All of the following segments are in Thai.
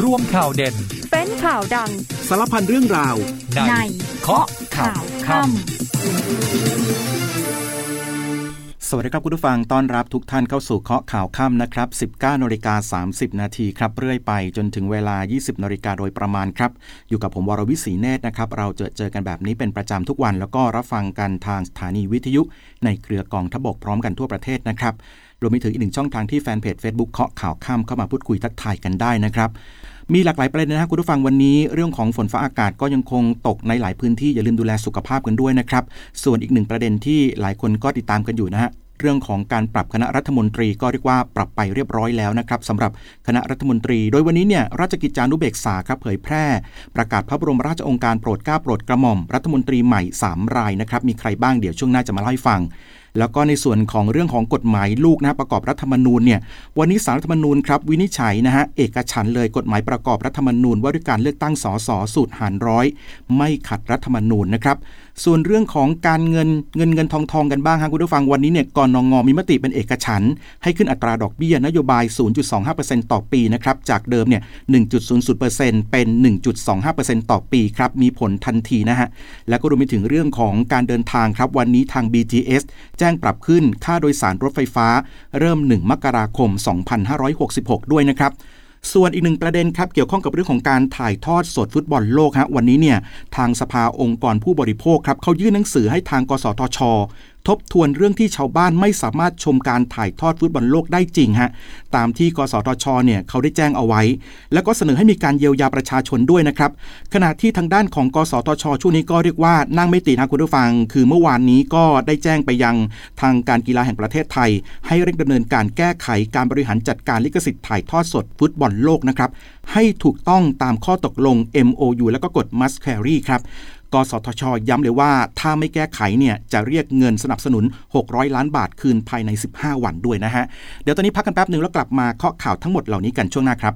ร่วมข่าวเด่น เป็นข่าวดัง สารพันเรื่องราว ในในเคาะข่าวค่สวัสดีครับคุณผู้ฟังต้อนรับทุกท่านเข้าสู่เคาะข่าวค่ำนะครับ 19นาฬิกา30 นาทีครับเรื่อยไปจนถึงเวลา 20นาฬิกาโดยประมาณครับ อยู่กับผมวรวิศีเนตรนะครับ เราเจอเจอกันแบบนี้เป็นประจำทุกวัน แล้วก็รับฟังกันทางสถานีวิทยุ ในเครือกองทบกพร้อมกันทั่วประเทศนะครับ รวมไปถึงอีกหนึ่งช่องทางที่แฟนเพจ Facebook เคาะข่าวค่ำเข้ามาพูดคุยทักทายกันได้นะครับ มีหลากหลายประเด็นนะครับคุณผู้ฟังวันนี้ เรื่องของฝนฟ้าอากาศก็ยังคงตกในหลายพื้นที่อย่าลืมดูแลสุขภาพกันด้วยนะครับ ส่วนอีกหนึ่งประเด็นที่หลายคนก็ติดตามกันอยู่นะฮะเรื่องของการปรับคณะรัฐมนตรีก็เรียกว่าปรับไปเรียบร้อยแล้วนะครับสำหรับคณะรัฐมนตรี โดยวันนี้เนี่ยราชกิจจานุเบกษาครับเผยแพร่ ประกาศพระบรมราชองค์การโปรดเกล้าโปรดกระหม่อม รัฐมนตรีใหม่ 3 รายนะครับมีใครบ้างเดี๋ยวช่วงหน้าจะมาเล่าให้ฟัง แล้วก็ในส่วนของเรื่องของกฎหมายลูกนะประกอบรัฐธรรมนูญเนี่ยวันนี้สารรัฐธรรมนูญครับวินิจฉัยนะฮะเอกฉันเลยกฎหมายประกอบรัฐธรรมนูญว่าด้วยการเลือกตั้งสสสูตรหารร้อยไม่ขัดรัฐธรรมนูญนะครับส่วนเรื่องของการเงินเงินเงินทองทองกันบ้างครับคุณผู้ฟังวันนี้เนี่ยกรนนองงอมีมติเป็นเอกฉันท์ให้ขึ้นอัตราดอกเบี้ยนโยบาย 0.25%ต่อปีนะครับจากเดิมเนี่ย 1.00%เป็น 1.25%ต่อปีครับมีผลทันทีนะฮะแล้วก็รวมไปถึงเรื่องของการเดินทางครับวันนี้ทาง BTS แจ้งปรับขึ้นค่าโดยสารรถไฟฟ้า เริ่ม 1 มกราคม 2566 ด้วยนะครับ ส่วนอีกหนึ่งประเด็นครับเกี่ยวข้องกับเรื่องของการถ่ายทอดสดฟุตบอลโลกฮะวันนี้เนี่ยทางสภาองค์กรผู้บริโภคครับเขายื่นหนังสือให้ทางกสทช ทบทวนเรื่องที่ชาวบ้านไม่สามารถชมการถ่ายทอดฟุตบอลโลกได้จริงฮะตามที่กสทชเนี่ยเขาได้แจ้งเอาไว้ แล้วก็เสนอให้มีการเยียวยาประชาชนด้วยนะครับขณะที่ทางด้านของกสทช ช่วงนี้ก็เรียกว่านั่งไม่ติดนะคุณผู้ฟัง คือเมื่อวานนี้ก็ได้แจ้งไปยังทางการกีฬาแห่งประเทศไทย ให้เร่งดำเนินการแก้ไขการบริหารจัดการลิขสิทธิ์ถ่ายทอดสดฟุตบอลโลกนะครับให้ถูกต้องตามข้อตกลง MOU แล้วก็กฎ Must Carry ครับ กสทช ย้ำเลยว่าถ้าไม่แก้ไขเนี่ยจะเรียกเงินสนับสนุน 600 ล้านบาทคืนภายใน 15 วันด้วยนะฮะ เดี๋ยวตอนนี้พักกันแป๊บหนึ่งแล้วกลับมาเคาะข่าวทั้งหมดเหล่านี้กันช่วงหน้าครับ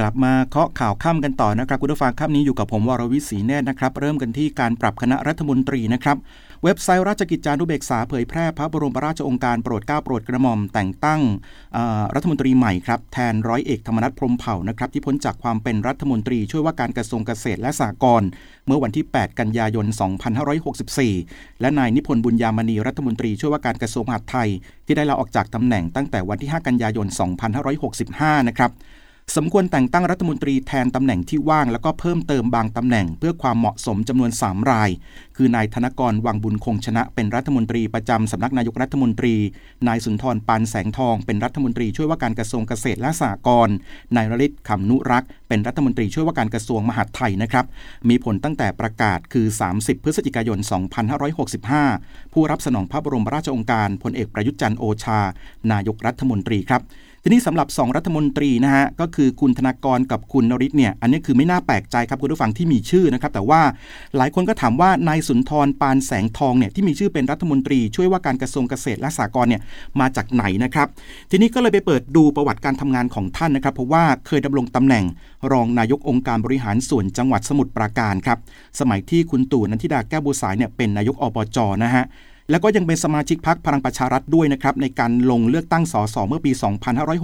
กลับมาเคาะข่าวค่ำกันต่อนะครับ คุณผู้ฟังค่ำนี้อยู่กับผมวรวิศีแน่นะครับ เริ่มกันที่การปรับคณะรัฐมนตรีนะครับ เว็บไซต์ราชกิจจานุเบกษาเผยแพร่พระบรมราชองค์การโปรดเกล้าโปรดกระหม่อมแต่งตั้งรัฐมนตรีใหม่ครับแทนร้อยเอกธรรมนัฐพรมเผ่านะครับที่พ้นจากความเป็นรัฐมนตรีช่วยว่าการกระทรวงเกษตรและสหกรณ์เมื่อวันที่ 8 กันยายน 2564 และนายนิพนธ์บุญยามณีรัฐมนตรีช่วยว่าการกระทรวงมหาดไทย ที่ได้ลาออกจากตำแหน่งตั้งแต่วันที่ 5 กันยายน 2565 นะครับ สมควรแต่งตั้งรัฐมนตรีแทนตำแหน่งที่ว่าง แล้วก็เพิ่มเติมบางตำแหน่งเพื่อความเหมาะสมจำนวน 3 ราย คือนายธนกรวังบุญคงชนะเป็นรัฐมนตรีประจำสำนักนายกรัฐมนตรี นายสุนทรปานแสงทอง เป็นรัฐมนตรีช่วยว่าการกระทรวงเกษตรและสหกรณ์นายรลิตขำนุรักษ์เป็นรัฐมนตรีช่วยว่าการกระทรวงมหาดไทยนะครับ มีผลตั้งแต่ประกาศคือ 30 พฤศจิกายน 2565 ผู้รับสนองพระบรมราชโองการพลเอกประยุทธ์จันทร์โอชา นายกรัฐมนตรีครับ ทีนี้สำหรับ 2 รัฐมนตรีนะฮะก็คือคุณธนากรกับคุณนริศเนี่ยอันนี้คือไม่น่าแปลกใจครับคุณผู้ฟังที่มีชื่อนะครับแต่ว่าหลายคนก็ถามว่านายสุนทรปานแสงทองเนี่ยที่มีชื่อเป็นรัฐมนตรี ช่วยว่าการกระทรวงเกษตรและสหกรณ์เนี่ยมาจากไหนนะครับทีนี้ก็เลยไปเปิดดูประวัติการทำงานของท่านนะครับเพราะว่าเคยดำรงตำแหน่ง รองนายกองค์การบริหารส่วนจังหวัดสมุทรปราการครับสมัยที่คุณตู่นันทิดาแก้วบัวสายเนี่ยเป็นนายกอบจนะฮะ แล้วก็ยังเป็นสมาชิกพักพลังประชารัฐด้วยนะครับในการลงเลือกตั้งสสเมื่อปี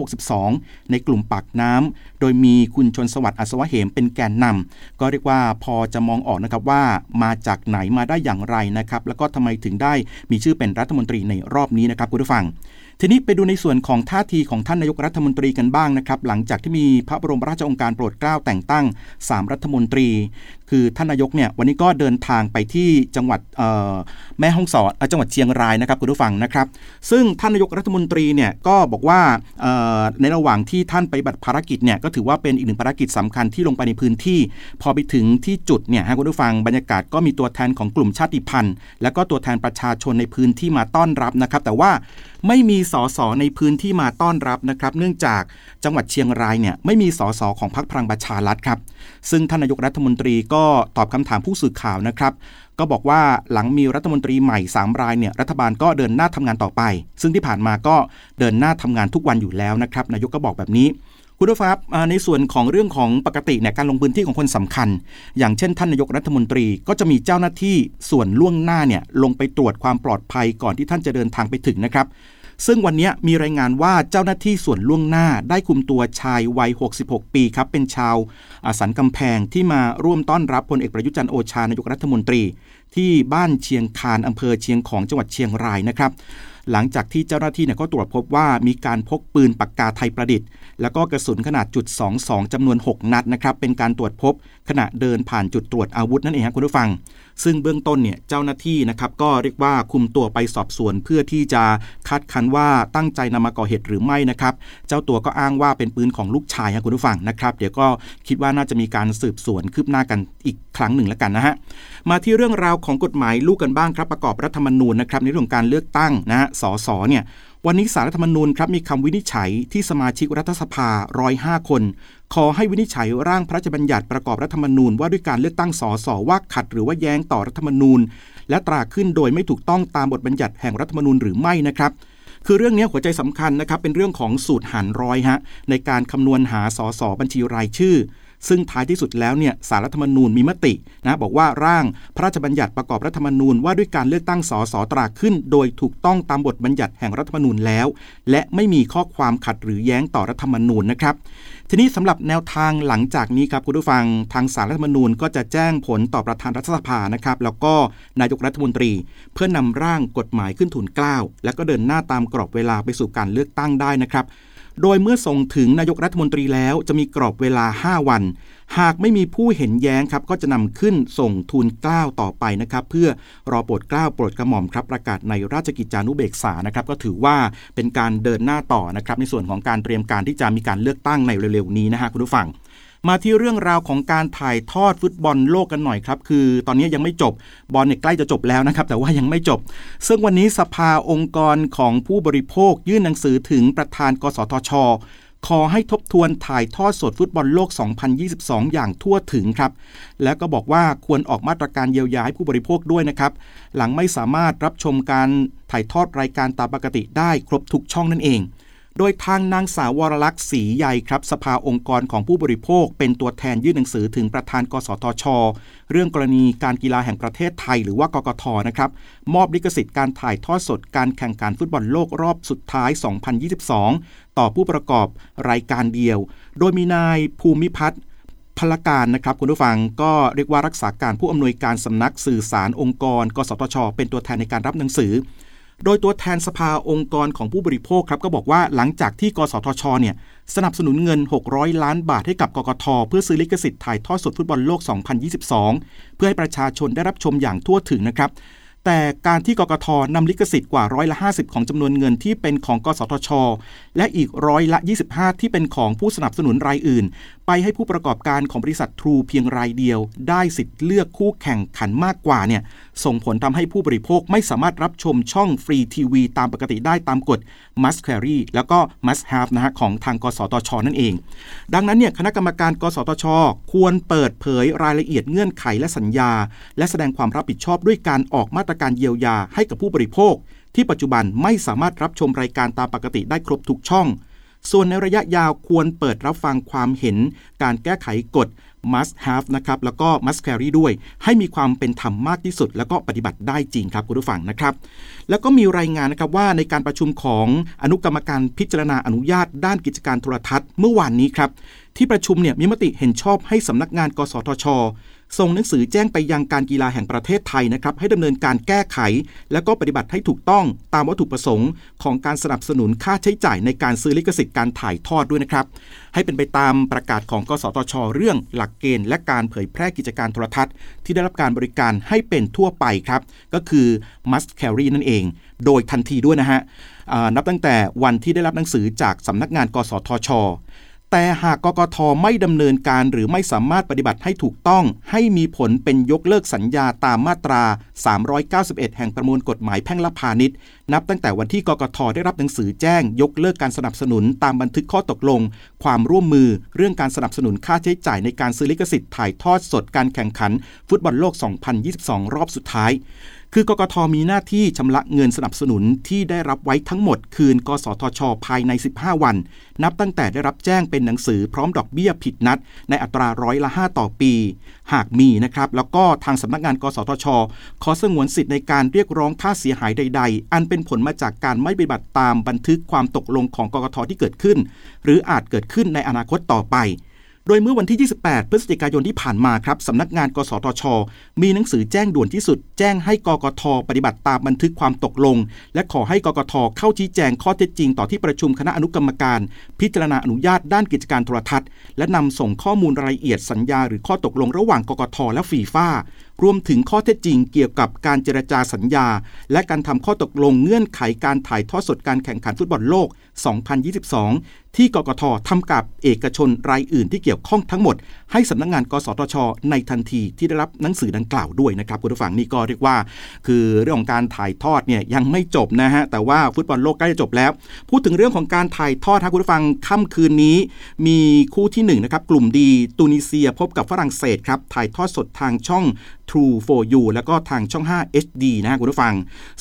2562 ในกลุ่มปากน้ำโดยมีคุณชนสวัสดิ์อัศวะเหมเป็นแกนนำก็เรียกว่าพอจะมองออกนะครับว่ามาจากไหนมาได้อย่างไรนะครับแล้วก็ทำไมถึงได้มีชื่อเป็นรัฐมนตรีในรอบนี้นะครับคุณผู้ฟัง ทีนี้ไปดูในส่วนของท่าทีของท่านนายกรัฐมนตรีกันบ้างนะครับ หลังจากที่มีพระบรมราชองค์การโปรดเกล้าแต่งตั้ง 3 รัฐมนตรี คือท่านนายกเนี่ยวันนี้ก็เดินทางไปที่จังหวัดแม่ฮ่องสอนจังหวัดเชียงรายนะครับคุณผู้ฟังนะครับ ซึ่งท่านนายกรัฐมนตรีเนี่ยก็บอกว่าในระหว่างที่ท่านไปบัตรภารกิจเนี่ยก็ถือว่าเป็นอีกหนึ่งภารกิจสำคัญที่ลงไปในพื้นที่ พอไปถึงที่จุดเนี่ยฮะคุณผู้ฟังบรรยากาศก็มีตัวแทนของกลุ่มชาติพันธุ์ และก็ตัวแทนประชาชนในพื้นที่มาต้อนรับนะครับ แต่ว่า ไม่มีสสในพื้นที่มาต้อนรับนะครับ เนื่องจากจังหวัดเชียงรายเนี่ยไม่มีสสของพรรคพลังประชารัฐครับ ซึ่งท่านนายกรัฐมนตรีก็ตอบคำถามผู้สื่อข่าวนะครับ ก็บอกว่าหลังมีรัฐมนตรีใหม่ 3 รายเนี่ยรัฐบาลก็เดินหน้าทำงานต่อไป ซึ่งที่ผ่านมาก็เดินหน้าทำงานทุกวันอยู่แล้วนะครับ นายกก็บอกแบบนี้คุณผู้ฟังในส่วนของเรื่องของปกติเนี่ยการลงพื้นที่ของคนสำคัญ อย่างเช่นท่านนายกรัฐมนตรีก็จะมีเจ้าหน้าที่ส่วนล่วงหน้าเนี่ยลงไปตรวจความปลอดภัยก่อนที่ท่านจะเดินทางไปถึงนะครับ ซึ่งวันนี้มีรายงานว่าเจ้าหน้าที่ส่วนล่วงหน้าได้คุมตัวชายวัย 66 ปีครับ เป็นชาวสันกำแพงที่มาร่วมต้อนรับพลเอกประยุจันโอชานายกรัฐมนตรี ที่บ้านเชียงคานอำเภอเชียงของจังหวัดเชียงรายนะครับ หลังจากที่เจ้าหน้าที่เนี่ยก็ตรวจพบว่ามีการพกปืนปากกาไทยประดิษฐ์ แล้วก็กระสุนขนาดจุด 22จำนวน 6 นัดนะครับเป็นการตรวจพบขณะเดินผ่านจุดตรวจอาวุธนั่นเองครับคุณผู้ฟัง ซึ่งเบื้องต้นเนี่ยเจ้าหน้าที่นะครับก็เรียกว่าคุมตัวไปสอบสวนเพื่อที่จะคัดคันว่าตั้งใจนำมาก่อเหตุหรือไม่นะครับเจ้าตัวก็อ้างว่าเป็นปืนของลูกชายครับคุณผู้ฟังนะครับเดี๋ยวก็คิดว่าน่าจะมีการสืบสวนคืบหน้ากันอีก ครั้งหนึ่งแล้วกันนะฮะมาที่เรื่องราวของกฎหมายลูกกันบ้างครับประกอบรัฐธรรมนูญนะครับในเรื่องการเลือกตั้งนะฮะสสเนี่ยวันนี้สารรัฐธรรมนูญครับมีคำวินิจฉัยที่สมาชิกรัฐสภา 105 คน ขอให้วินิจฉัยร่างพระราชบัญญัติประกอบรัฐธรรมนูญว่าด้วยการเลือกตั้งสสว่าขัดหรือว่าแย้งต่อรัฐธรรมนูญ และตราขึ้นโดยไม่ถูกต้องตามบทบัญญัติแห่งรัฐธรรมนูญหรือไม่นะครับคือเรื่องนี้หัวใจสำคัญนะครับเป็นเรื่องของสูตรหารร้อยฮะในการคำนวณหาสสบัญชีรายชื่อ ซึ่งท้ายที่สุดแล้วเนี่ยสารรัฐธรรมนูญมีมตินะบอกว่าร่างพระราชบัญญัติประกอบรัฐธรรมนูญว่าด้วยการเลือกตั้งสสตราขึ้น โดยถูกต้องตามบทบัญญัติแห่งรัฐธรรมนูญแล้ว และไม่มีข้อความขัดหรือแย้งต่อรัฐธรรมนูญนะครับทีนี้สำหรับแนวทางหลังจากนี้ครับคุณผู้ฟังทางสารรัฐธรรมนูญก็จะแจ้งผลต่อประธานรัฐสภานะครับแล้วก็นายกรัฐมนตรี เพื่อนำร่างกฎหมายขึ้นทุนกล้าวแล้วก็เดินหน้าตามกรอบเวลาไปสู่การเลือกตั้งได้นะครับ โดยเมื่อส่งถึงนายกรัฐมนตรีแล้วจะมีกรอบเวลา 5 วัน หากไม่มีผู้เห็นแย้งครับ ก็จะนำขึ้นส่งทูลเกล้าต่อไปนะครับ เพื่อรอโปรดเกล้าโปรดกระหม่อมครับประกาศในราชกิจจานุเบกษานะครับ ก็ถือว่าเป็นการเดินหน้าต่อนะครับ ในส่วนของการเตรียมการที่จะมีการเลือกตั้งในเร็วๆนี้นะฮะคุณผู้ฟัง มาที่เรื่องราวของการถ่ายทอดฟุตบอลโลกกันหน่อยครับ คือ ตอนนี้ยังไม่จบบอลเนี่ยใกล้จะจบแล้วนะครับ แต่ว่ายังไม่จบ ซึ่งวันนี้สภาองค์กรของผู้บริโภค ยื่นหนังสือถึงประธาน กสทชขอให้ทบทวนถ่ายทอดสดฟุตบอลโลก 2022 อย่างทั่วถึงครับ แล้วก็บอกว่าควรออกมาตรการเยียวยาให้ผู้บริโภคด้วยนะครับ หลังไม่สามารถรับชมการถ่ายทอดรายการตามปกติได้ครบทุกช่องนั่นเอง โดยทางนางสาววรลักษ์ศรีใหญ่ครับ สภาองค์กรของผู้บริโภค เป็นตัวแทนยื่นหนังสือถึงประธานกสทช เรื่องกรณีการกีฬาแห่งประเทศไทยหรือว่ากกทนะครับ มอบลิขสิทธิ์การถ่ายทอดสดการแข่งขันฟุตบอลโลกรอบสุดท้าย 2022 ต่อผู้ประกอบรายการเดียว โดยมีนายภูมิพัฒน์พลการนะครับคุณผู้ฟังก็เรียกว่ารักษาการผู้อำนวยการสำนักสื่อสารองค์กร กสทช เป็นตัวแทนในการรับหนังสือ โดยตัวแทนสภาองค์กรของผู้บริโภคครับก็บอกว่าหลังจากที่ กสทชเนี่ยสนับสนุนเงิน 600 ล้านบาทให้กับกกทเพื่อซื้อลิขสิทธิ์ถ่ายทอดสดฟุตบอลโลก 2022 เพื่อให้ประชาชนได้รับชมอย่างทั่วถึงนะครับแต่การที่กกทนำลิขสิทธิ์กว่าร้อยละ 50 ของจำนวนเงินที่เป็นของกสทช และอีกร้อยละ 25 ที่เป็นของผู้สนับสนุนรายอื่น ไปให้ผู้ประกอบการของบริษัททรูเพียงรายเดียว ได้สิทธิ์เลือกคู่แข่งขันมากกว่าเนี่ยส่งผลทำให้ผู้บริโภคไม่สามารถรับชมช่องฟรีทีวีตามปกติได้ตามกฎ must carry แล้วก็ must have นะฮะของทางกสทช นั่นเอง ดังนั้นเนี่ยคณะกรรมการ กสทช ควรเปิดเผยรายละเอียดเงื่อนไขและสัญญา และแสดงความรับผิดชอบด้วยการออกมาตรการเยียวยาให้กับผู้บริโภคที่ปัจจุบันไม่สามารถรับชมรายการตามปกติได้ครบทุกช่อง ส่วนในระยะยาวควรเปิดรับฟังความเห็น การแก้ไขกฎ must have นะครับแล้วก็ must carry ด้วย ให้มีความเป็นธรรมมากที่สุด แล้วก็ปฏิบัติได้จริงครับคุณผู้ฟังนะครับ แล้วก็มีรายงานนะครับว่าในการประชุมของอนุกรรมการพิจารณาอนุญาต ด้านกิจการโทรทัศน์เมื่อวานนี้ครับที่ประชุมเนี่ยมีมติเห็นชอบให้สำนักงาน กสทช ส่งหนังสือแจ้งไปยังการกีฬาแห่งประเทศไทยนะครับให้ดำเนินการแก้ไข และก็ปฏิบัติให้ถูกต้องตามวัตถุประสงค์ของการสนับสนุนค่าใช้จ่ายในการซื้อลิขสิทธิ์การถ่ายทอดด้วยนะครับ ให้เป็นไปตามประกาศของกสทช เรื่องหลักเกณฑ์และการเผยแพร่กิจการโทรทัศน์ ที่ได้รับการบริการให้เป็นทั่วไปครับ ก็คือ must carry นั่นเอง โดยทันทีด้วยนะฮะนับตั้งแต่วันที่ได้รับหนังสือจากสำนักงาน กสทช แต่หากกกทไม่ดำเนินการหรือไม่สามารถปฏิบัติให้ถูกต้อง ให้มีผลเป็นยกเลิกสัญญาตามมาตรา 391 แห่งประมวลกฎหมายแพ่งและพาณิชย์ นับตั้งแต่วันที่กกทได้รับหนังสือแจ้ง ยกเลิกการสนับสนุนตามบันทึกข้อตกลง ความร่วมมือ เรื่องการสนับสนุนค่าใช้จ่ายในการซื้อลิขสิทธิ์ถ่ายทอดสดการแข่งขัน ฟุตบอลโลก 2022 รอบสุดท้าย คือกกทมีหน้าที่ชำระเงินสนับสนุนที่ได้รับไว้ทั้งหมดคืน กสทช ภายใน 15 วัน นับตั้งแต่ได้รับแจ้งเป็นหนังสือพร้อมดอกเบี้ยผิดนัด ในอัตราร้อยละ 5 ต่อปี หากมีนะครับ แล้วก็ทางสำนักงาน กสทช ขอสงวนสิทธิ์ในการเรียกร้องค่าเสียหายใด ๆ อันเป็นผลมาจากการไม่ปฏิบัติตามบันทึกความตกลงของกกทที่เกิดขึ้น หรืออาจเกิดขึ้นในอนาคตต่อไป โดยเมื่อวันที่ 28 พฤศจิกายนที่ผ่านมาครับสำนักงานกสทช มีหนังสือแจ้งด่วนที่สุด แจ้งให้กกทปฏิบัติตามบันทึกความตกลง และขอให้กกทเข้าชี้แจงข้อเท็จจริงต่อที่ประชุมคณะอนุกรรมการ พิจารณาอนุญาตด้านกิจการโทรทัศน์ และนำส่งข้อมูลรายละเอียดสัญญาหรือข้อตกลงระหว่างกกทและฟีฟ่า รวมถึงข้อเท็จจริงเกี่ยวกับการเจรจาสัญญา และการทำข้อตกลงเงื่อนไขการถ่ายทอดสดการแข่งขันฟุตบอลโลก 2022 ที่กกททำกับเอกชนรายอื่นที่เกี่ยวข้องทั้งหมด ให้สำนักงงาน กสทช ในทันทีที่ได้รับหนังสือดังกล่าวด้วยนะครับคุณผู้ฟังนี่ก็เรียกว่า คือเรื่องของการถ่ายทอดเนี่ยยังไม่จบนะฮะแต่ว่าฟุตบอลโลกใกล้จะจบแล้ว พูดถึงเรื่องของการถ่ายทอดครับคุณผู้ฟังค่ำคืนนี้ มีคู่ที่1นนะครับกลุ่มดีตูนิเซียพบกับฝรั่งเศสครับถ่ายทอดสดทางช่อง True for You แล้วก็ทางช่อง 5 HD นะฮะคุณผู้ฟัง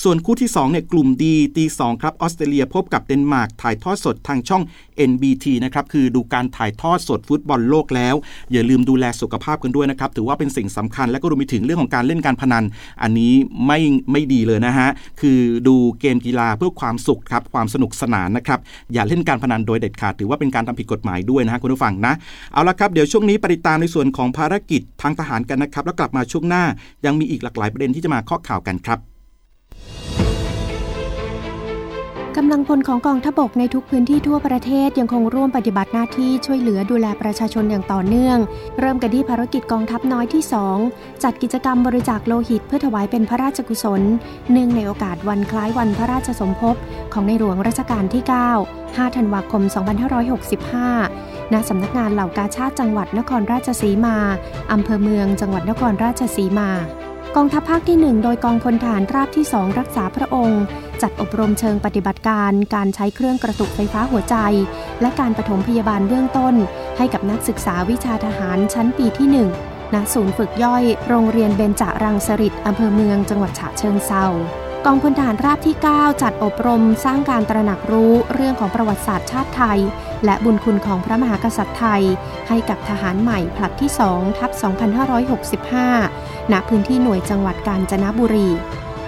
ส่วนคู่ที่2เนี่ยกลุ่มดีตี2ครับออสเตรเลียพบกับเดนมาร์กถ่ายทอดสดทางช่อง NBT นะครับคือดูการถ่ายทอดสดฟุตบอลโลกแล้ว อย่าลืมดูแลสุขภาพกันด้วยนะครับ ถือว่าเป็นสิ่งสำคัญและก็รวมไปถึงเรื่องของการเล่นการพนัน อันนี้ไม่ไม่ดีเลยนะฮะ คือดูเกมกีฬาเพื่อความสุขครับความสนุกสนานนะครับ อย่าเล่นการพนันโดยเด็ดขาด ถือว่าเป็นการทำผิดกฎหมายด้วยนะฮะคุณผู้ฟังนะเอาละครับเดี๋ยวช่วงนี้ปฏิตามในส่วนของภารกิจทางทหารกันนะครับแล้วกลับมาช่วงหน้ายังมีอีกหลากหลายประเด็นที่จะมาข้อข่าวกันครับกำลังพลของกองทบกในทุกพื้นที่ทั่วประเทศยังคงร่วมปฏิบัติหน้าที่ช่วยเหลือดูแลประชาชนอย่างต่อเนื่อง เริ่มกันที่ภารกิจกองทัพน้อยที่ 2 จัดกิจกรรมบริจาคโลหิตเพื่อถวายเป็นพระราชกุศล เนื่องในโอกาสวันคล้ายวันพระราชสมภพของในหลวงรัชกาลที่ 9 5 ธันวาคม 2565 ณสำนักงานเหล่ากาชาติจังหวัดนครราชสีมา อำเภอเมือง จังหวัดนครราชสีมากองทัพภาคที่ 1 โดยกองพลฐานราบที่ 2 รักษาพระองค์ จัดอบรมเชิงปฏิบัติการ การใช้เครื่องกระตุกไฟฟ้าหัวใจ และการปฐมพยาบาลเบื้องต้น ให้กับนักศึกษาวิชาทหารชั้นปีที่ 1 ณ ศูนย์ฝึกย่อย โรงเรียนเบญจรังสฤษอำเภอเมืองจังหวัดฉะเชิงเซากองพลฐานราบที่ 9 จัดอบรมสร้างการตระหนักรู้เรื่องของประวัติศาสตร์ชาติไทย และบุญคุณของพระมหากษัตริย์ไทย ให้กับทหารใหม่ผลัดที่2ทับ2565 ณ พื้นที่หน่วยจังหวัดกาญจนบุรี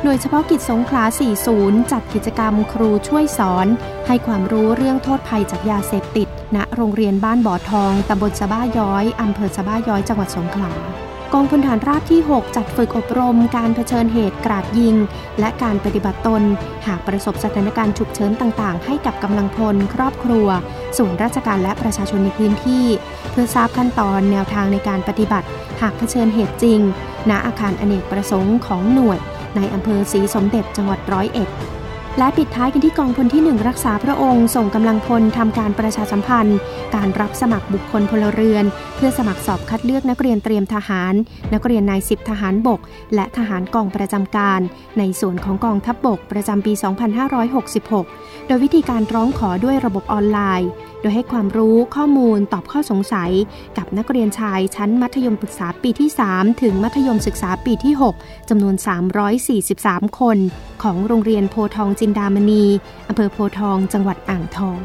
หน่วยเฉพาะกิจสงขลา 40 จัดกิจกรรมครูช่วยสอน ให้ความรู้เรื่องโทษภัยจากยาเสพติด ณ โรงเรียนบ้านบ่อทอง ตำบลสะบ้าย้อย อำเภอสะบ้าย้อย จังหวัดสงขลา กองพลฐานราบที่ 6 จัดฝึกอบรมการเผชิญเหตุกราดยิง และการปฏิบัติตน หากประสบสถานการณ์ฉุกเฉินต่างๆ ให้กับกำลังพล ครอบครัว ส่วนราชการและประชาชนในพื้นที่ เพื่อทราบขั้นตอนแนวทางในการปฏิบัติ หากเผชิญเหตุจริง ณอาคารอเนกประสงค์ของหน่วย ในอำเภอศรีสมเด็จจังหวัดร้อยเอ็ด และปิดท้ายกันที่กองพลที่ 1 รักษาพระองค์ ส่งกำลังพลทำการประชาสัมพันธ์ การรับสมัครบุคคลพลเรือน เพื่อสมัครสอบคัดเลือกนักเรียนเตรียมทหาร นักเรียนนายสิบทหารบก และทหารกองประจำการ ในส่วนของกองทัพบบกประจำปี 2566 โดยวิธีการร้องขอด้วยระบบออนไลน์ โดยให้ความรู้ข้อมูลตอบข้อสงสัย กับนักเรียนชายชั้นมัธยมศึกษาปีที่ 3 ถึงมัธยมศึกษาปีที่ 6จำนวน 343 คนของโรงเรียนโพทองจินดามณีอำเภอโพทองจังหวัดอ่างทอง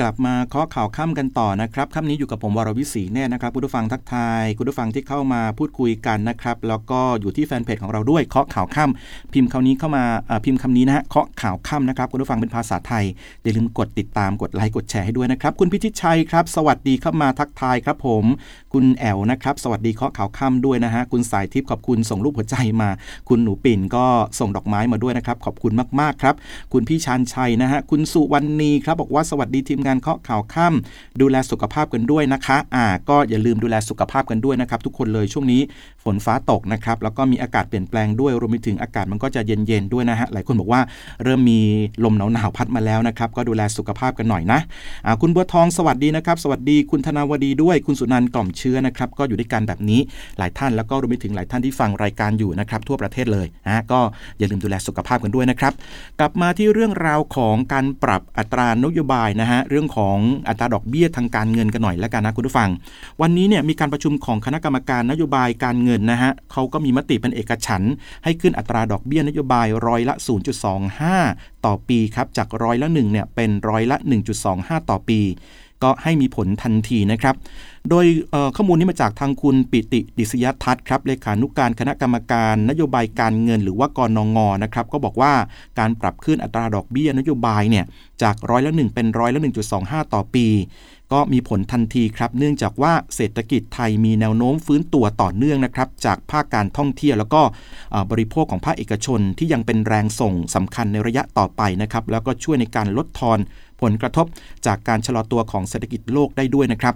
กลับมาเคาะข่าวค่ำกันต่อนะครับค่ำนี้อยู่กับผมวรวิศีแน่นะครับคุณผู้ฟังทักทาย คุณผู้ฟังที่เข้ามาพูดคุยกันนะครับ แล้วก็อยู่ที่แฟนเพจของเราด้วยเคาะข่าวค่ำพิมพ์คำนี้เข้ามาพิมพ์คำนี้นะฮะเคาะข่าวค่ำนะครับคุณผู้ฟังเป็นภาษาไทยอย่าลืมกดติดตามกดไลค์กดแชร์ให้ด้วยนะครับคุณพิชิตชัยครับ สวัสดีเข้ามาทักทายครับผม คุณแอลนะครับ สวัสดีเคาะข่าวค่ำด้วยนะฮะคุณสายทิพย์ขอบคุณส่งรูปหัวใจมา คุณหนูปิ่นก็ส่งดอกไม้มาด้วยนะครับขอบคุณมากๆครับ คุณพี่ชันชัยนะฮะคุณสุวรรณีครับบอกว่าสวัสดีทีมงานเคาะข่าวค่ำดูแลสุขภาพกันด้วยนะคะอ่าก็อย่าลืมดูแลสุขภาพกันด้วยนะครับ ทุกคนเลยช่วงนี้ฝนฟ้าตกนะครับแล้วก็มีอากาศเปลี่ยนแปลงด้วยรวมไปถึงอากาศมันก็จะเย็นๆด้วยนะฮะหลายคนบอกว่าเริ่มมีลมหนาวๆพัดมาแล้วนะครับก็ดูแลสุขภาพกันหน่อยนะอ่าคุณบัวทองสวัสดีนะครับ สวัสดีคุณธนาวดีด้วยคุณสุนันท์กล่อมเชื้อนะครับก็อยู่ด้วยกันแบบนี้หลายท่านแล้วก็รวมไปถึงหลายท่านที่ฟังรายการอยู่นะครับทั่วประเทศเลยนะก็อย่าลืมดูแลสุขภาพกันด้วยนะครับ กลับมาที่เรื่องราวของการปรับอัตรานโยบายนะฮะเรื่องของอัตราดอกเบี้ยทางการเงินกันหน่อยแล้วกันนะคุณผู้ฟัง วันนี้เนี่ยมีการประชุมของคณะกรรมการนโยบายการเงินนะฮะเขาก็มีมติเป็นเอกฉันให้ขึ้นอัตราดอกเบี้ยนโยบายร้อยละ 0.25 ต่อปีครับจากร้อยละ1เนี่ยเป็นร้อยละ 1.25 ต่อปี ก็ให้มีผลทันทีนะครับ โดยข้อมูลนี้มาจากทางคุณปิติดิษยทัศน์ครับเลขานุกการคณะกรรมการนโยบายการเงินหรือว่ากรนงนะครับ ก็บอกว่าการปรับขึ้นอัตราดอกเบี้ยนโยบายเนี่ยจากร้อยละ1เป็นร้อยละ1.25 ต่อปี ก็มีผลทันทีครับ เนื่องจากว่าเศรษฐกิจไทยมีแนวโน้มฟื้นตัวต่อเนื่องนะครับ จากภาคการท่องเที่ยวแล้วก็บริโภคของภาคเอกชนที่ยังเป็นแรงส่งสำคัญในระยะต่อไปนะครับ แล้วก็ช่วยในการลดทอนผลกระทบจากการชะลอตัวของเศรษฐกิจโลกได้ด้วยนะครับ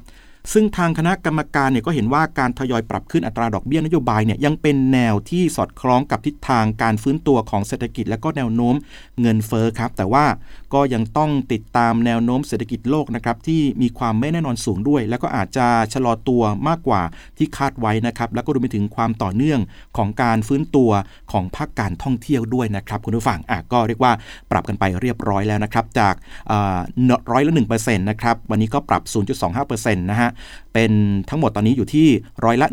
ซึ่งทางคณะกรรมการเนี่ยก็เห็นว่าการทยอยปรับขึ้นอัตราดอกเบี้ยนโยบายเนี่ยยังเป็นแนวที่สอดคล้องกับทิศทางการฟื้นตัวของเศรษฐกิจ และก็แนวโน้มเงินเฟ้อครับ แต่ว่าก็ยังต้องติดตามแนวโน้มเศรษฐกิจโลกนะครับที่มีความไม่แน่นอนสูงด้วย แล้วก็อาจจะชะลอตัวมากกว่าที่คาดไว้นะครับแล้วก็รวมไปถึงความต่อเนื่องของการฟื้นตัวของภาคการท่องเที่ยวด้วยนะครับคุณผู้ฟังอะก็เรียกว่าปรับกันไปเรียบร้อยแล้วนะครับจากร้อยละหนึ่งเปอร์เซ็นต์นะครับวันนี้ก็ปรับ 0.25%นะฮะเป็นทั้งหมดตอนนี้อยู่ที่ร้อยละ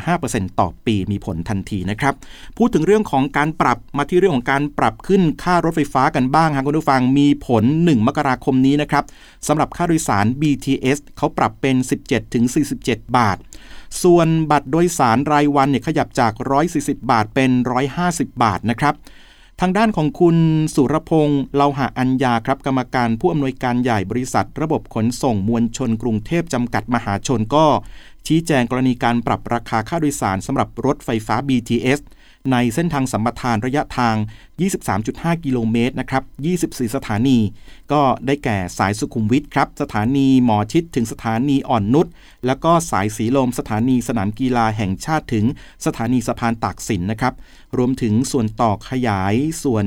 1.25%ต่อปีมีผลทันทีนะครับ พูดถึงเรื่องของการปรับมาที่เรื่องของการปรับขึ้นค่ารถไฟฟ้ากันบ้างครับคุณผู้ฟังมีผล 1 มกราคมนี้นะครับสำหรับค่าโดยสาร BTS เขาปรับเป็น 17-47 บาท ส่วนบัตรโดยสารรายวันเนี่ยขยับจาก 140 บาทเป็น 150 บาทนะครับ ทางด้านของคุณสุรพงษ์เลาหะอัญญาครับ กรรมการผู้อำนวยการใหญ่บริษัท ระบบขนส่งมวลชนกรุงเทพจำกัดมหาชนก็ ชี้แจงกรณีการปรับราคาค่าโดยสารสำหรับรถไฟฟ้า BTS ในเส้นทางสัมปทานระยะทาง 23.5 กิโลเมตรนะครับ 24 สถานี ก็ได้แก่สายสุขุมวิทครับ สถานีหมอชิดถึงสถานีอ่อนนุช แล้วก็สายสีลมสถานีสนามกีฬาแห่งชาติถึงสถานีสะพานตากสินนะครับ รวมถึงส่วนต่อขยายส่วน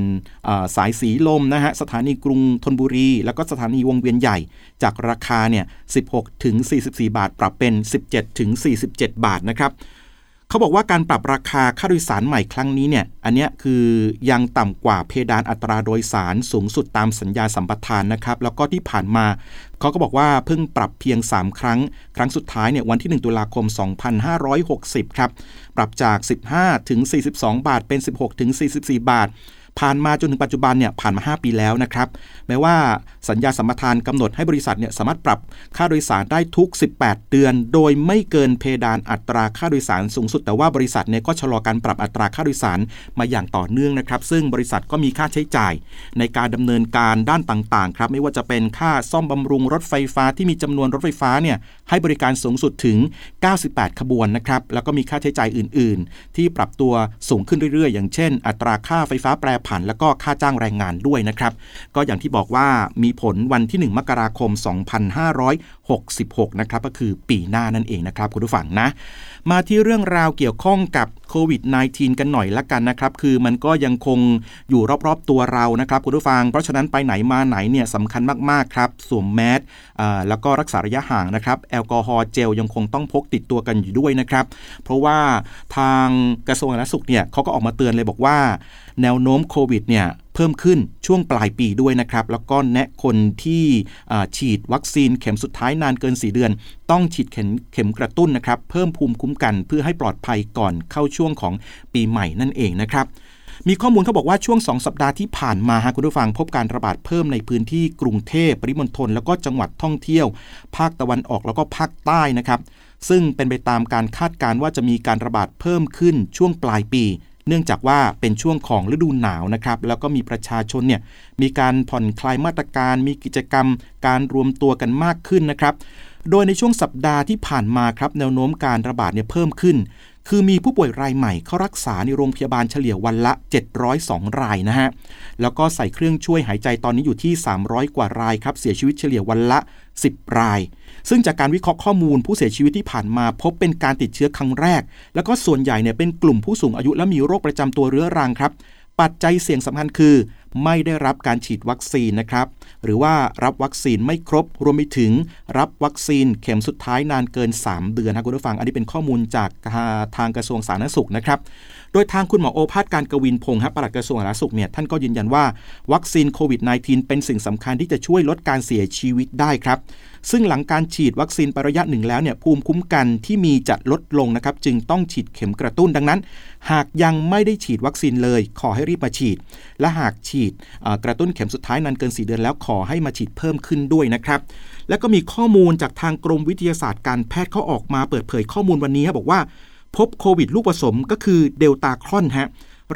สายสีลมนะฮะ สถานีกรุงธนบุรี แล้วก็สถานีวงเวียนใหญ่ จากราคาเนี่ย 16 ถึง 44 บาท ปรับเป็น 17 ถึง 47 บาทนะครับ เขาบอกว่าการปรับราคาค่าโดยสารใหม่ครั้งนี้เนี่ยอันนี้คือยังต่ำกว่าเพดานอัตราโดยสารสูงสุดตามสัญญาสัมปทานนะครับ แล้วก็ที่ผ่านมาเขาก็บอกว่าเพิ่งปรับเพียง 3 ครั้ง ครั้งสุดท้ายเนี่ยวันที่ 1 ตุลาคม 2560 ครับ ปรับจาก 15 ถึง 42 บาทเป็น 16 ถึง 44 บาท ผ่านมาจนถึงปัจจุบันเนี่ยผ่านมา 5 ปีแล้วนะครับแม้ว่าสัญญาสัมปทานกำหนดให้บริษัทเนี่ยสามารถปรับค่าโดยสารได้ทุก 18 เดือน โดยไม่เกินเพดานอัตราค่าโดยสารสูงสุด แต่ว่าบริษัทเนี่ยก็ชะลอการปรับอัตราค่าโดยสารมาอย่างต่อเนื่องนะครับ ซึ่งบริษัทก็มีค่าใช้จ่าย ในการดำเนินการด้านต่างๆครับไม่ว่าจะเป็นค่าซ่อมบำรุงรถไฟฟ้าที่มีจำนวนรถไฟฟ้าเนี่ยให้บริการสูงสุดถึง 98 ขบวนนะครับแล้วก็มีค่าใช้จ่ายอื่น ๆ ที่ปรับตัวสูงขึ้นเรื่อยๆ อย่างเช่น อัตราค่าไฟฟ้าแปรผัน แล้วก็ค่าจ้างแรงงานด้วยนะครับ ก็อย่างที่บอกว่ามีผลวันที่ 1 มกราคม2566 นะครับก็คือปีหน้านั่นเองนะครับคุณผู้ฟังนะ มาที่เรื่องราวเกี่ยวข้องกับโควิด -19 กันหน่อยละกันนะครับ คือมันก็ยังคงอยู่รอบๆตัวเรานะครับคุณผู้ฟัง เพราะฉะนั้นไปไหนมาไหนเนี่ยสำคัญมากๆครับสวมแมสแล้วก็รักษาระยะห่างนะครับ แอลกอฮอล์เจลยังคงต้องพกติดตัวกันอยู่ด้วยนะครับ เพราะว่าทางกระทรวงสาธารณสุขเนี่ยเขาก็ออกมาเตือนเลยบอกว่า แนวโน้มโควิดเนี่ย เพิ่มขึ้นช่วงปลายปีด้วยนะครับ แล้วก็แนะคนที่ฉีดวัคซีนเข็มสุดท้ายนานเกิน 4 เดือน ต้องฉีดเข็มเข็มกระตุ้นนะครับ เพิ่มภูมิคุ้มกันเพื่อให้ปลอดภัยก่อนเข้าช่วงของปีใหม่นั่นเองนะครับมีข้อมูลเขาบอกว่าช่วง 2 สัปดาห์ที่ผ่านมาคุณผู้ฟังพบการระบาดเพิ่มในพื้นที่กรุงเทพปริมณฑลแล้วก็จังหวัดท่องเที่ยว ภาคตะวันออกแล้วก็ภาคใต้นะครับ ซึ่งเป็นไปตามการคาดการณ์ว่าจะมีการระบาดเพิ่มขึ้นช่วงปลายปี เนื่องจากว่าเป็นช่วงของฤดูหนาวนะครับ แล้วก็มีประชาชนเนี่ยมีการผ่อนคลายมาตรการ มีกิจกรรม การรวมตัวกันมากขึ้นนะครับ โดยในช่วงสัปดาห์ที่ผ่านมาครับแนวโน้มการระบาดเนี่ยเพิ่มขึ้น คือมีผู้ป่วยรายใหม่เข้ารักษาในโรงพยาบาลเฉลี่ยวันละ 702 รายนะฮะ แล้วก็ใส่เครื่องช่วยหายใจตอนนี้อยู่ที่ 300 กว่ารายครับ เสียชีวิตเฉลี่ยวันละ 10 ราย ซึ่งจากการวิเคราะห์ข้อมูลผู้เสียชีวิตที่ผ่านมาพบเป็นการติดเชื้อครั้งแรก แล้วก็ส่วนใหญ่เนี่ยเป็นกลุ่มผู้สูงอายุและมีโรคประจำตัวเรื้อรังครับ ปัจจัยเสี่ยงสำคัญคือ ไม่ได้รับการฉีดวัคซีนนะครับ หรือว่ารับวัคซีนไม่ครบ รวมไปถึงรับวัคซีนเข็มสุดท้ายนานเกิน 3 เดือนนะคุณผู้ฟัง อันนี้เป็นข้อมูลจากทางกระทรวงสาธารณสุขนะครับ โดยทางคุณหมอโอภาสการกวินพงศ์ปลัดกระทรวงสาธารณสุขเนี่ยท่านก็ยืนยันว่าวัคซีนโควิด -19 เป็นสิ่งสำคัญที่จะช่วยลดการเสียชีวิตได้ครับ ซึ่งหลังการฉีดวัคซีนไประยะหนึ่งแล้วเนี่ยภูมิคุ้มกันที่มีจะลดลงนะครับจึงต้องฉีดเข็มกระตุ้นดังนั้น หากยังไม่ได้ฉีดวัคซีนเลย ขอให้รีบมาฉีด และหากฉีดกระตุ้นเข็มสุดท้ายนานเกิน 4 เดือนแล้วขอให้มาฉีดเพิ่มขึ้นด้วยนะครับและก็มีข้อมูลจากทางกรมวิทยาศาสตร์การแพทย์เขาออกมาเปิดเผยข้อมูลวันนี้บอกว่า พบโควิดลูกผสมก็คือเดลตาครอนฮะ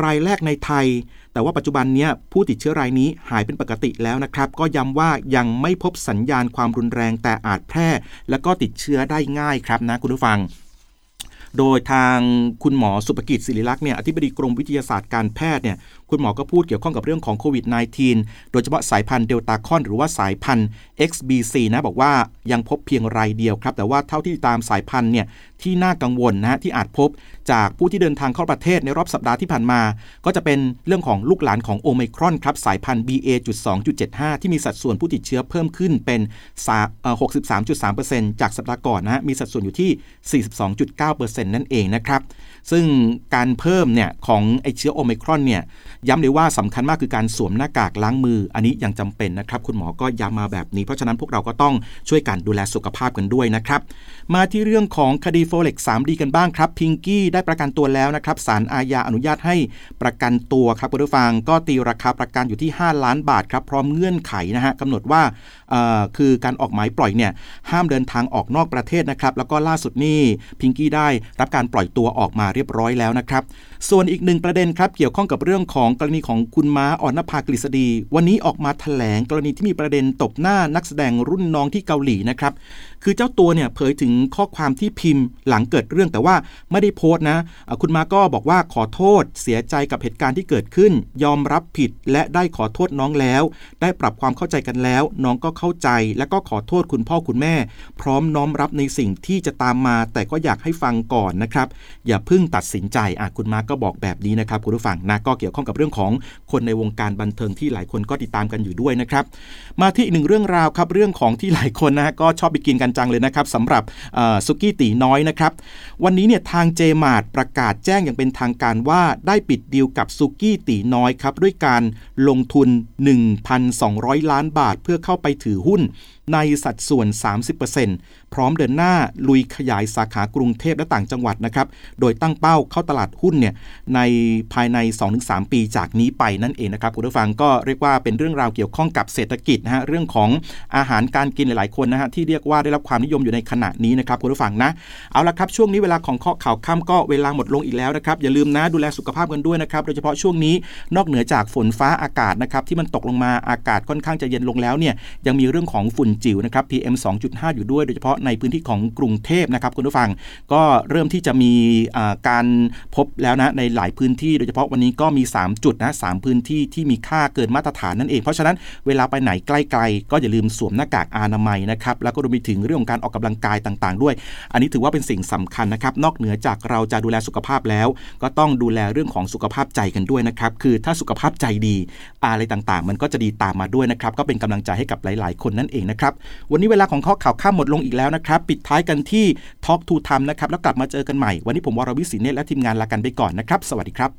รายแรกในไทย แต่ว่าปัจจุบันนี้ผู้ติดเชื้อรายนี้หายเป็นปกติแล้วนะครับ ก็ย้ำว่ายังไม่พบสัญญาณความรุนแรงแต่อาจแพร่ และก็ติดเชื้อได้ง่ายครับนะคุณผู้ฟังโดยทางคุณหมอสุภกิจศิริลักษ์เนี่ยอธิบดีกรมวิทยาศาสตร์การแพทย์เนี่ย คุณหมอก็พูดเกี่ยวข้องกับเรื่องของโควิด -19 โดยเฉพาะสายพันธุ์เดลต้าคอนหรือว่าสายพันธุ์ XBC นะบอกว่ายังพบเพียงรายเดียวครับ แต่ว่าเท่าที่ตามสายพันธุ์เนี่ยที่น่ากังวลนะที่อาจพบจากผู้ที่เดินทางเข้าประเทศในรอบสัปดาห์ที่ผ่านมา ก็จะเป็นเรื่องของลูกหลานของโอไมครอนครับสายพันธุ์ BA.2.75 ที่มีสัดส่วนผู้ติดเชื้อเพิ่มขึ้นเป็น 63.3%จากสัปดาห์ก่อนนะมีสัดส่วนอยู่ที่ 42.9%นั่นเองนะครับซึ่งการเพิ่มเนี่ยของไอเชื้อโอไมครอนเนี่ยย้ำเลยว่าสำคัญมากคือการสวมหน้ากากล้างมือ อันนี้ยังจำเป็นนะครับ คุณหมอก็ย้ำมาแบบนี้ เพราะฉะนั้นพวกเราก็ต้องช่วยกันดูแลสุขภาพกันด้วยนะครับ มาที่เรื่องของคดีโฟเล็ก3ดีกันบ้างครับ พิงกี้ได้ประกันตัวแล้วนะครับศาลอาญาอนุญาตให้ประกันตัวครับคุณผู้ฟังก็ตีราคาประกันอยู่ที่ 5 ล้านบาทครับพร้อมเงื่อนไขนะฮะกำหนดว่า คือการออกหมายปล่อยเนี่ยห้ามเดินทางออกนอกประเทศนะครับ แล้วก็ล่าสุดนี่พิงกี้ได้รับการปล่อยตัวออกมาเรียบร้อยแล้วนะครับ ส่วนอีกหนึ่งประเด็นครับ เกี่ยวข้องกับเรื่องของกรณีของคุณม้าอ่อนนภากฤษฎี วันนี้ออกมาถแถลงกรณีที่มีประเด็นตบหน้านักแสดงรุ่นน้องที่เกาหลีนะครับ คือเจ้าตัวเนี่ยเผยถึงข้อความที่พิมพ์หลังเกิดเรื่องแต่ว่าไม่ได้โพสต์นะ คุณมาก็บอกว่าขอโทษเสียใจกับเหตุการณ์ที่เกิดขึ้น ยอมรับผิดและได้ขอโทษน้องแล้ว ได้ปรับความเข้าใจกันแล้ว น้องก็เข้าใจ และก็ขอโทษคุณพ่อคุณแม่ พร้อมน้อมรับในสิ่งที่จะตามมา แต่ก็อยากให้ฟังก่อนนะครับ อย่าเพิ่งตัดสินใจอะคุณมาก็บอกแบบนี้นะครับคุณผู้ฟังนะก็เกี่ยวข้องกับเรื่องของคนในวงการบันเทิงที่หลายคนก็ติดตามกันอยู่ด้วยนะครับ มาที่อีกหนึ่งเรื่องราวครับเรื่องของที่หลายคนนะก็ชอบไปกินกันจังเลยนะครับสำหรับซุกี้ตีน้อยนะครับ วันนี้เนี่ยทางเจมาร์ประกาศแจ้งอย่างเป็นทางการว่าได้ปิดดีลกับซุกี้ตีน้อยครับด้วยการลงทุน 1,200 ล้านบาทเพื่อเข้าไปถือหุ้นในสัดส่วน 30%พร้อมเดินหน้าลุยขยายสาขากรุงเทพและต่างจังหวัดนะครับ โดยตั้งเป้าเข้าตลาดหุ้นเนี่ยในภายใน 2-3 ปีจากนี้ไปนั่นเองนะครับคุณผู้ฟังก็เรียกว่าเป็นเรื่องราวเกี่ยวข้องกับเศรษฐกิจนะฮะเรื่องของอาหารการกินหลาย ๆ คนนะฮะที่เรียกว่าได้รับความนิยมอยู่ในขณะนี้นะครับคุณผู้ฟังนะเอาละครับช่วงนี้เวลาของข้อข่าวค่ำก็เวลาหมดลงอีกแล้วนะครับอย่าลืมนะดูแลสุขภาพกันด้วยนะครับโดยเฉพาะช่วงนี้นอกเหนือจากฝนฟ้าอากาศนะครับที่มันตกลงมาอากาศค่อนข้างจะเย็นลงแล้วเนี่ยยังมีเรื่องของฝุ่นจิ๋วนะครับ PM 2.5 อยู่ด้วย โดยเฉพาะในพื้นที่ของกรุงเทพนะครับคุณผู้ฟัง ก็เริ่มที่จะมีการพบแล้วนะในหลายพื้นที่ โดยเฉพาะวันนี้ก็มี 3 จุดนะสพื้นที่ที่มีค่าเกินมาตรฐานนั่นเอง เพราะฉะนั้นเวลาไปไหนใกล้ๆก็อย่าลืมสวมหน้ากากอนามัยนะครับ แล้วก็รวมไปถึงเรื่องของการออกกำลังกายต่างๆ ด้วย อันนี้ถือว่าเป็นสิ่งสำคัญนะครับ นอกเหนือจากเราจะดูแลสุขภาพแล้ว ก็ต้องดูแลเรื่องของสุขภาพใจกันด้วยนะครับ คือถ้าสุขภาพใจดี อะไรต่างๆ มันก็จะดีตามมาด้วยนะครับ ก็เป็นกำลังใจให้กับหลายๆคนนั่นเองนะครับ วันนี้เวลาของข้อข่าวข้ามหมดลงอีกแล้วนะครับ ปิดท้ายกันที่ Talk to Time นะครับ แล้วกลับมาเจอกันใหม่ วันนี้ผมวรวิศิเนตและทีมงานลากันไปก่อนนะครับ สวัสดีครับ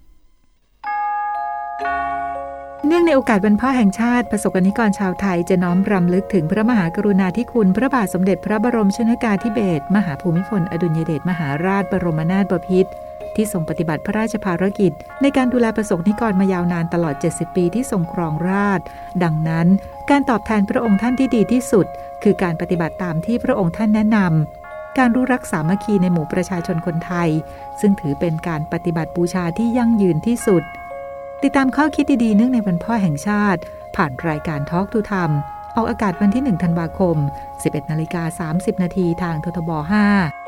เนื่องในโอกาสวันพ่อแห่งชาติ ประสบกนิกรชาวไทยจะน้อมรำลึกถึงพระมหากรุณาธิคุณ พระบาทสมเด็จพระบรมชนกาธิเบศรมหาภูมิพลอดุลยเดชมหาราชบรมนาถบพิตร ที่ทรงปฏิบัติพระราชภารกิจ ในการดูแลประสบนิกรมายาวนานตลอด 70 ปีที่ทรงครองราชดังนั้น การตอบแทนพระองค์ท่านที่ดีที่สุด คือการปฏิบัติตามที่พระองค์ท่านแนะนำการรู้รักสามัคคีในหมู่ประชาชนคนไทย ซึ่งถือเป็นการปฏิบัติบูชาที่ยั่งยืนที่สุด ติดตามข้อคิดดีๆเนื่องในวันพ่อแห่งชาติ ผ่านรายการทอล์กทูธรรมออกอากาศวันที่ 1 ธันวาคม 11นาฬิกา30 นาทีทางททบ 5